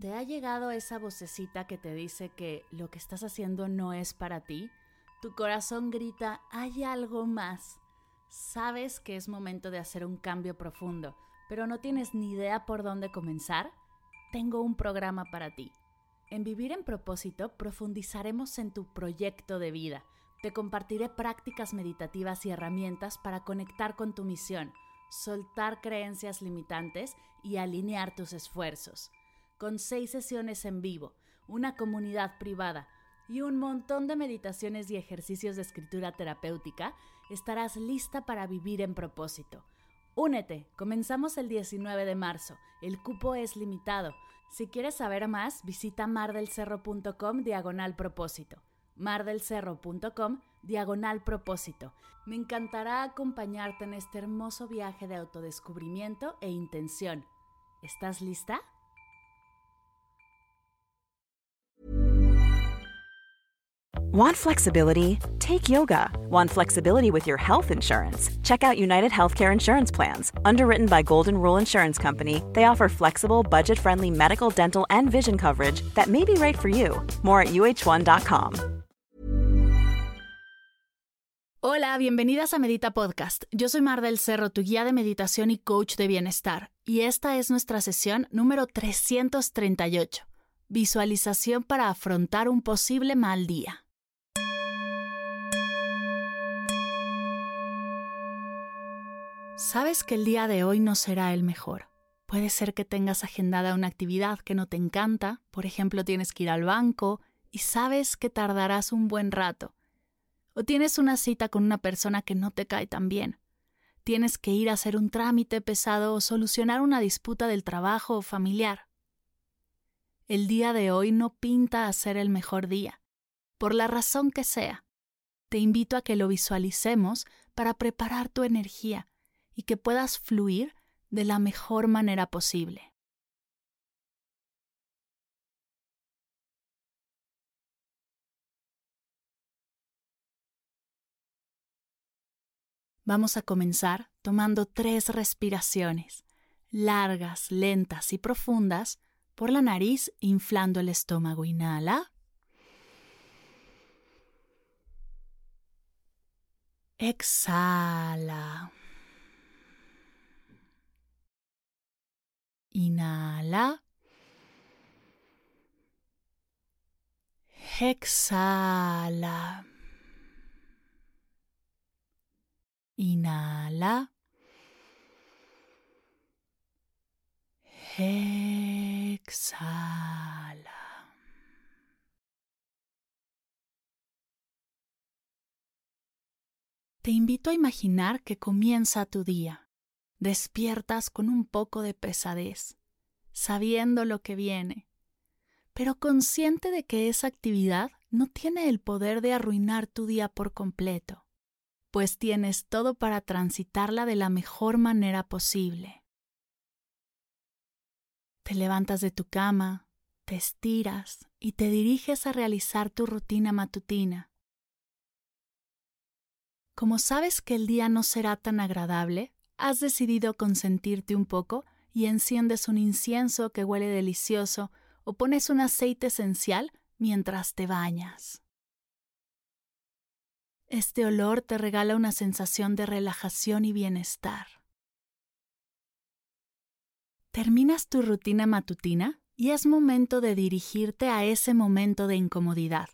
¿Te ha llegado esa vocecita que te dice que lo que estás haciendo no es para ti? Tu corazón grita, hay algo más. Sabes que es momento de hacer un cambio profundo, pero no tienes ni idea por dónde comenzar. Tengo un programa para ti. En Vivir en propósito profundizaremos en tu proyecto de vida. Te compartiré prácticas meditativas y herramientas para conectar con tu misión, soltar creencias limitantes y alinear tus esfuerzos con seis sesiones en vivo, una comunidad privada y un montón de meditaciones y ejercicios de escritura terapéutica, estarás lista para vivir en propósito. Únete, comenzamos el 19 de marzo, el cupo es limitado. Si quieres saber más, visita mardelcerro.com diagonal propósito. mardelcerro.com diagonal propósito. Me encantará acompañarte en este hermoso viaje de autodescubrimiento e intención. ¿Estás lista? Want flexibility? Take yoga. Want flexibility with your health insurance? Check out United Healthcare Insurance Plans. Underwritten by Golden Rule Insurance Company, they offer flexible, budget friendly medical, dental, and vision coverage that may be right for you. More at uh1.com. Hola, bienvenidas a Medita Podcast. Yo soy Mar del Cerro, tu guía de meditación y coach de bienestar. Y esta es nuestra sesión número 338. Visualización para afrontar un posible mal día. Sabes que el día de hoy no será el mejor. Puede ser que tengas agendada una actividad que no te encanta, por ejemplo tienes que ir al banco y sabes que tardarás un buen rato. O tienes una cita con una persona que no te cae tan bien. Tienes que ir a hacer un trámite pesado o solucionar una disputa del trabajo o familiar. El día de hoy no pinta a ser el mejor día, por la razón que sea. Te invito a que lo visualicemos para preparar tu energía y que puedas fluir de la mejor manera posible. Vamos a comenzar tomando tres respiraciones, largas, lentas y profundas, por la nariz, inflando el estómago. Inhala. Exhala. Inhala. Exhala. Inhala. Exhala. Te invito a imaginar que comienza tu día despiertas con un poco de pesadez, sabiendo lo que viene, pero consciente de que esa actividad no tiene el poder de arruinar tu día por completo, pues tienes todo para transitarla de la mejor manera posible. Te levantas de tu cama, te estiras y te diriges a realizar tu rutina matutina. Como sabes que el día no será tan agradable, has decidido consentirte un poco y enciendes un incienso que huele delicioso o pones un aceite esencial mientras te bañas. Este olor te regala una sensación de relajación y bienestar. Terminas tu rutina matutina y es momento de dirigirte a ese momento de incomodidad.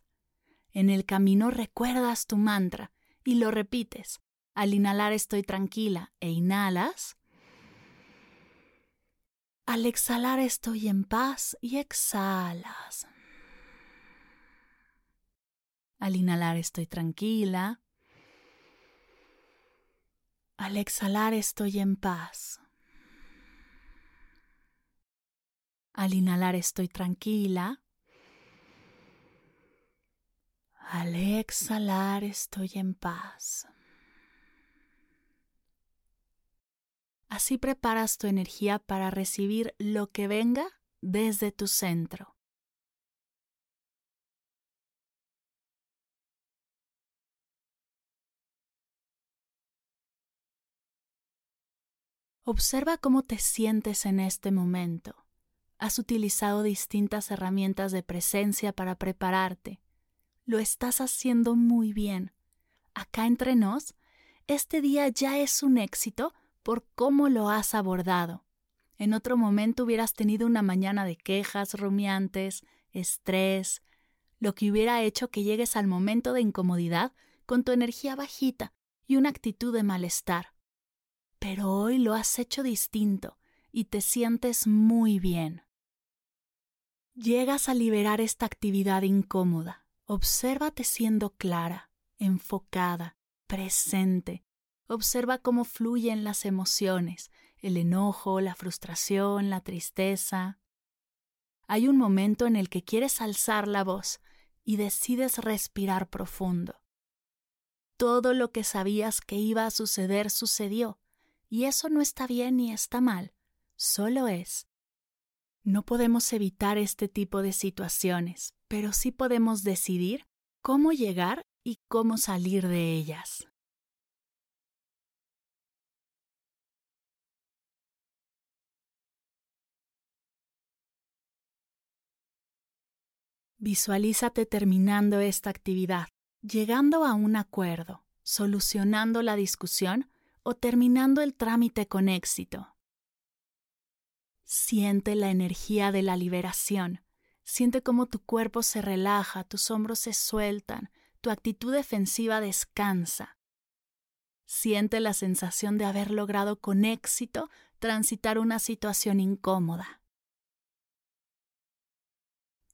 En el camino recuerdas tu mantra y lo repites, al inhalar estoy tranquila e inhalas. Al exhalar estoy en paz y exhalas. Al inhalar estoy tranquila. Al exhalar estoy en paz. Al inhalar estoy tranquila. Al exhalar estoy en paz. Así preparas tu energía para recibir lo que venga desde tu centro. Observa cómo te sientes en este momento. has utilizado distintas herramientas de presencia para prepararte. Lo estás haciendo muy bien. Acá entre nos, este día ya es un éxito por cómo lo has abordado. En otro momento hubieras tenido una mañana de quejas rumiantes, estrés, lo que hubiera hecho que llegues al momento de incomodidad con tu energía bajita y una actitud de malestar. Pero hoy lo has hecho distinto y te sientes muy bien. Llegas a liberar esta actividad incómoda. Obsérvate siendo clara, enfocada, presente. Observa cómo fluyen las emociones, el enojo, la frustración, la tristeza. Hay un momento en el que quieres alzar la voz y decides respirar profundo. Todo lo que sabías que iba a suceder sucedió, y eso no está bien ni está mal, solo es. No podemos evitar este tipo de situaciones, pero sí podemos decidir cómo llegar y cómo salir de ellas. Visualízate terminando esta actividad, llegando a un acuerdo, solucionando la discusión o terminando el trámite con éxito. Siente la energía de la liberación. Siente cómo tu cuerpo se relaja, tus hombros se sueltan, tu actitud defensiva descansa. Siente la sensación de haber logrado con éxito transitar una situación incómoda.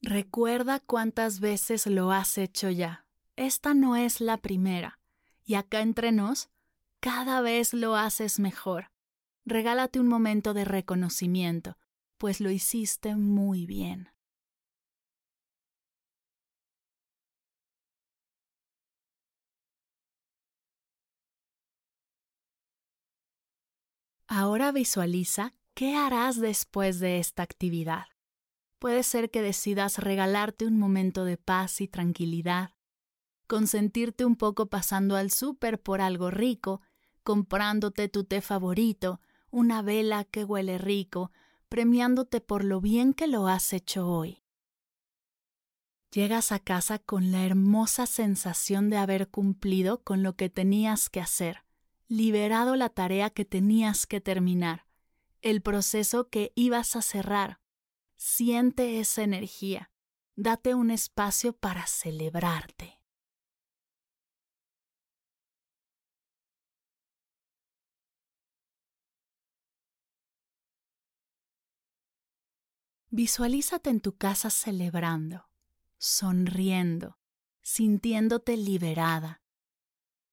Recuerda cuántas veces lo has hecho ya. Esta no es la primera. Y acá entre nos, cada vez lo haces mejor. Regálate un momento de reconocimiento, pues lo hiciste muy bien. Ahora visualiza qué harás después de esta actividad. Puede ser que decidas regalarte un momento de paz y tranquilidad, consentirte un poco pasando al súper por algo rico, comprándote tu té favorito, una vela que huele rico, premiándote por lo bien que lo has hecho hoy. Llegas a casa con la hermosa sensación de haber cumplido con lo que tenías que hacer, liberado la tarea que tenías que terminar, el proceso que ibas a cerrar, Siente esa energía. Date un espacio para celebrarte. Visualízate en tu casa celebrando, sonriendo, sintiéndote liberada,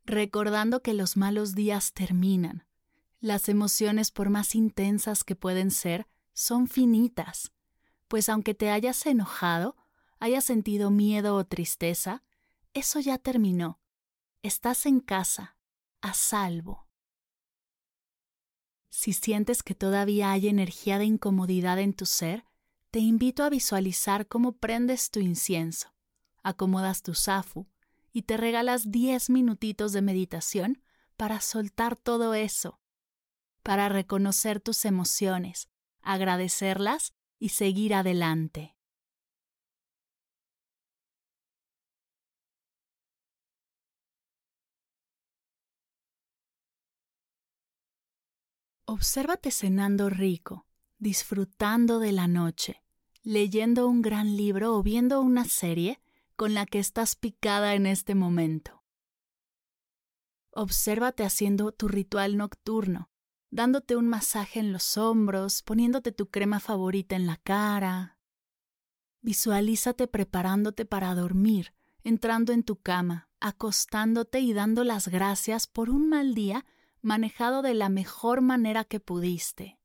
recordando que los malos días terminan. Las emociones, por más intensas que pueden ser, son finitas pues aunque te hayas enojado, hayas sentido miedo o tristeza, eso ya terminó. Estás en casa, a salvo. Si sientes que todavía hay energía de incomodidad en tu ser, te invito a visualizar cómo prendes tu incienso, acomodas tu zafu y te regalas diez minutitos de meditación para soltar todo eso, para reconocer tus emociones, agradecerlas y seguir adelante. Obsérvate cenando rico, disfrutando de la noche, leyendo un gran libro o viendo una serie con la que estás picada en este momento. Obsérvate haciendo tu ritual nocturno, dándote un masaje en los hombros, poniéndote tu crema favorita en la cara. Visualízate preparándote para dormir, entrando en tu cama, acostándote y dando las gracias por un mal día manejado de la mejor manera que pudiste.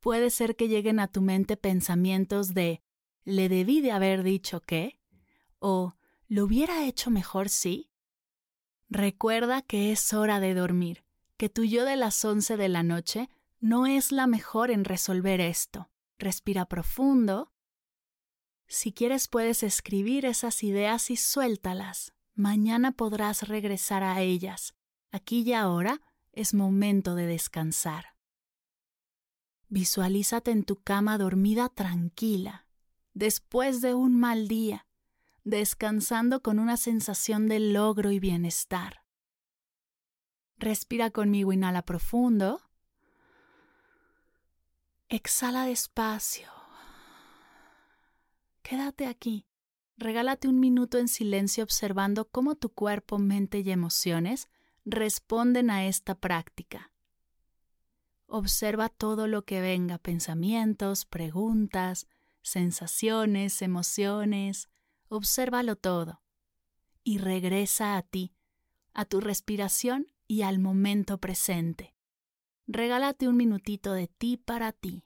Puede ser que lleguen a tu mente pensamientos de ¿le debí de haber dicho qué? o ¿lo hubiera hecho mejor sí? Recuerda que es hora de dormir que tu yo de las once de la noche no es la mejor en resolver esto. Respira profundo. Si quieres puedes escribir esas ideas y suéltalas. Mañana podrás regresar a ellas. Aquí y ahora es momento de descansar. Visualízate en tu cama dormida tranquila, después de un mal día, descansando con una sensación de logro y bienestar. Respira conmigo, inhala profundo. Exhala despacio. Quédate aquí. Regálate un minuto en silencio observando cómo tu cuerpo, mente y emociones responden a esta práctica. Observa todo lo que venga, pensamientos, preguntas, sensaciones, emociones, obsérvalo todo. Y regresa a ti, a tu respiración y al momento presente. Regálate un minutito de ti para ti.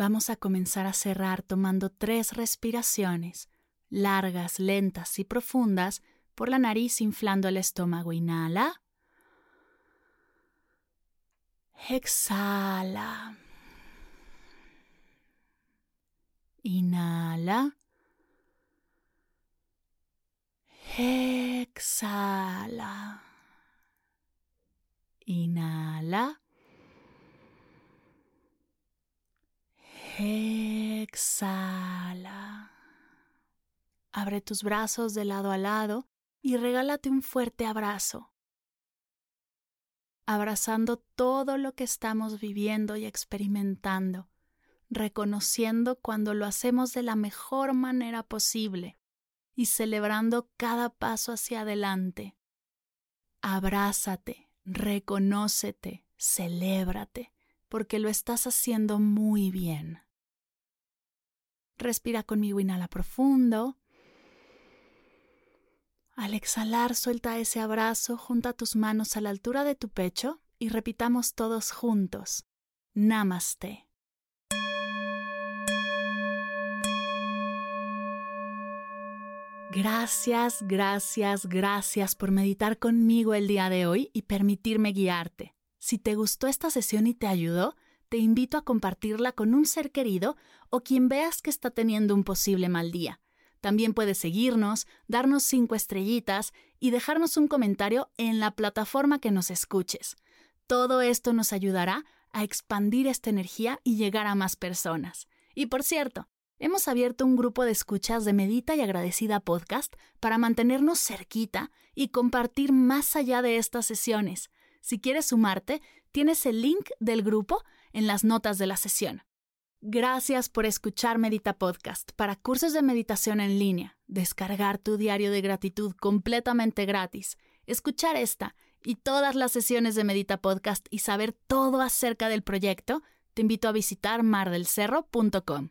Vamos a comenzar a cerrar tomando tres respiraciones, largas, lentas y profundas, por la nariz inflando el estómago. Inhala. Exhala. Inhala. Exhala. Inhala. Exhala. Abre tus brazos de lado a lado y regálate un fuerte abrazo. Abrazando todo lo que estamos viviendo y experimentando, reconociendo cuando lo hacemos de la mejor manera posible y celebrando cada paso hacia adelante. Abrázate, reconócete, celébrate, porque lo estás haciendo muy bien. Respira conmigo, inhala profundo. Al exhalar, suelta ese abrazo, junta tus manos a la altura de tu pecho y repitamos todos juntos. Namaste. Gracias, gracias, gracias por meditar conmigo el día de hoy y permitirme guiarte. Si te gustó esta sesión y te ayudó, te invito a compartirla con un ser querido o quien veas que está teniendo un posible mal día. También puedes seguirnos, darnos cinco estrellitas y dejarnos un comentario en la plataforma que nos escuches. Todo esto nos ayudará a expandir esta energía y llegar a más personas. Y por cierto, hemos abierto un grupo de escuchas de Medita y Agradecida Podcast para mantenernos cerquita y compartir más allá de estas sesiones. Si quieres sumarte, tienes el link del grupo en las notas de la sesión. Gracias por escuchar Medita Podcast para cursos de meditación en línea, descargar tu diario de gratitud completamente gratis, escuchar esta y todas las sesiones de Medita Podcast y saber todo acerca del proyecto, te invito a visitar mardelcerro.com.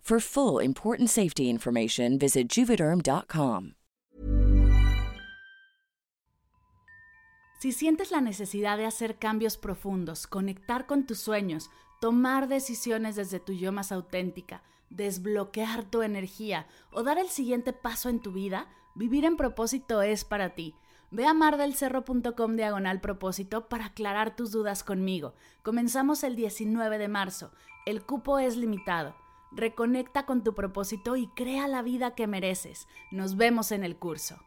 For full important safety information, visit juvederm.com. Si sientes la necesidad de hacer cambios profundos, conectar con tus sueños, tomar decisiones desde tu yo más auténtica, desbloquear tu energía o dar el siguiente paso en tu vida, vivir en propósito es para ti. Ve a mardelcerro.com diagonal propósito para aclarar tus dudas conmigo. Comenzamos el 19 de marzo. El cupo es limitado. Reconecta con tu propósito y crea la vida que mereces. Nos vemos en el curso.